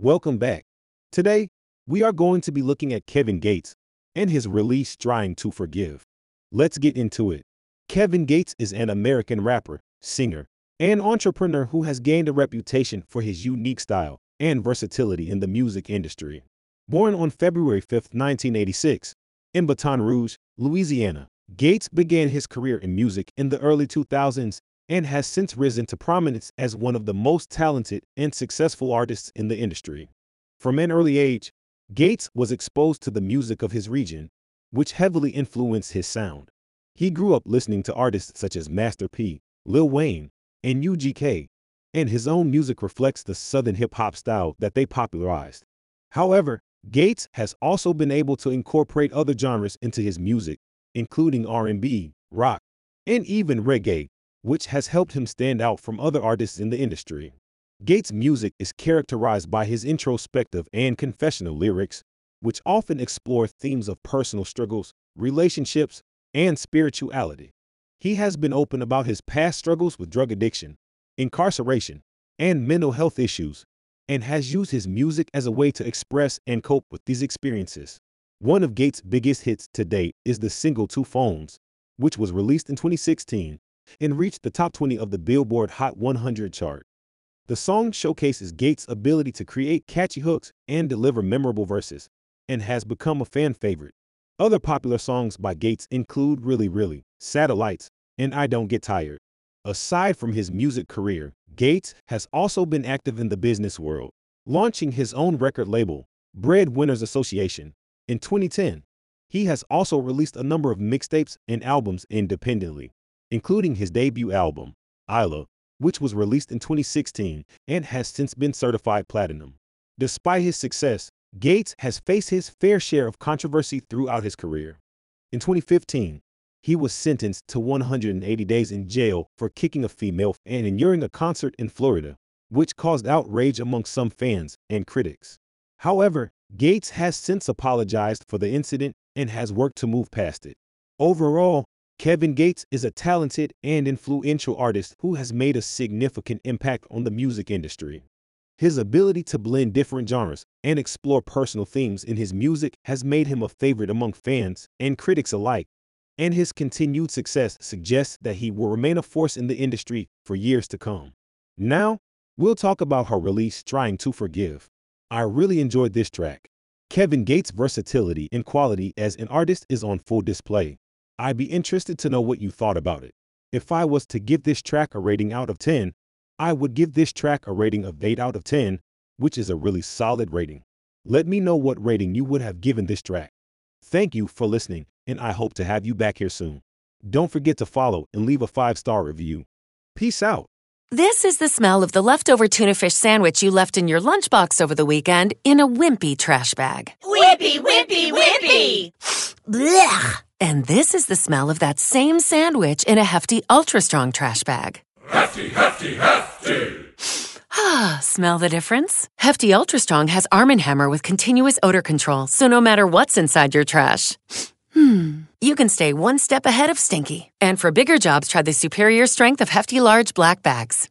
Welcome back. Today, we are going to be looking at Kevin Gates and his release Trying to Forgive. Let's get into it. Kevin Gates is an American rapper, singer, and entrepreneur who has gained a reputation for his unique style and versatility in the music industry. Born on February 5, 1986, in Baton Rouge, Louisiana, Gates began his career in music in the early 2000s and has since risen to prominence as one of the most talented and successful artists in the industry. From an early age, Gates was exposed to the music of his region, which heavily influenced his sound. He grew up listening to artists such as Master P, Lil Wayne, and UGK, and his own music reflects the southern hip hop style that they popularized. However, Gates has also been able to incorporate other genres into his music, including R&B, rock, and even reggae, which has helped him stand out from other artists in the industry. Gates' music is characterized by his introspective and confessional lyrics, which often explore themes of personal struggles, relationships, and spirituality. He has been open about his past struggles with drug addiction, incarceration, and mental health issues, and has used his music as a way to express and cope with these experiences. One of Gates' biggest hits to date is the single Two Phones, which was released in 2016 and reached the top 20 of the Billboard Hot 100 chart. The song showcases Gates' ability to create catchy hooks and deliver memorable verses, and has become a fan favorite. Other popular songs by Gates include Really Really, Satellites, and I Don't Get Tired. Aside from his music career, Gates has also been active in the business world, launching his own record label, Breadwinners Association, in 2010. He has also released a number of mixtapes and albums independently, including his debut album, Isla, which was released in 2016 and has since been certified platinum. Despite his success, Gates has faced his fair share of controversy throughout his career. In 2015, he was sentenced to 180 days in jail for kicking a female fan during a concert in Florida, which caused outrage among some fans and critics. However, Gates has since apologized for the incident and has worked to move past it. Overall, Kevin Gates is a talented and influential artist who has made a significant impact on the music industry. His ability to blend different genres and explore personal themes in his music has made him a favorite among fans and critics alike, and his continued success suggests that he will remain a force in the industry for years to come. Now, we'll talk about her release, Trying to Forgive. I really enjoyed this track. Kevin Gates' versatility and quality as an artist is on full display. I'd be interested to know what you thought about it. If I was to give this track a rating out of 10, I would give this track a rating of 8 out of 10, which is a really solid rating. Let me know what rating you would have given this track. Thank you for listening, and I hope to have you back here soon. Don't forget to follow and leave a five star review. Peace out. This is the smell of the leftover tuna fish sandwich you left in your lunchbox over the weekend in a wimpy trash bag. Wimpy, wimpy, wimpy! Blech! And this is the smell of that same sandwich in a hefty, ultra strong trash bag. Hefty, hefty, hefty! Ah, smell the difference? Hefty Ultra Strong has Arm & Hammer with continuous odor control, so no matter what's inside your trash, hmm, you can stay one step ahead of stinky. And for bigger jobs, try the superior strength of Hefty Large Black Bags.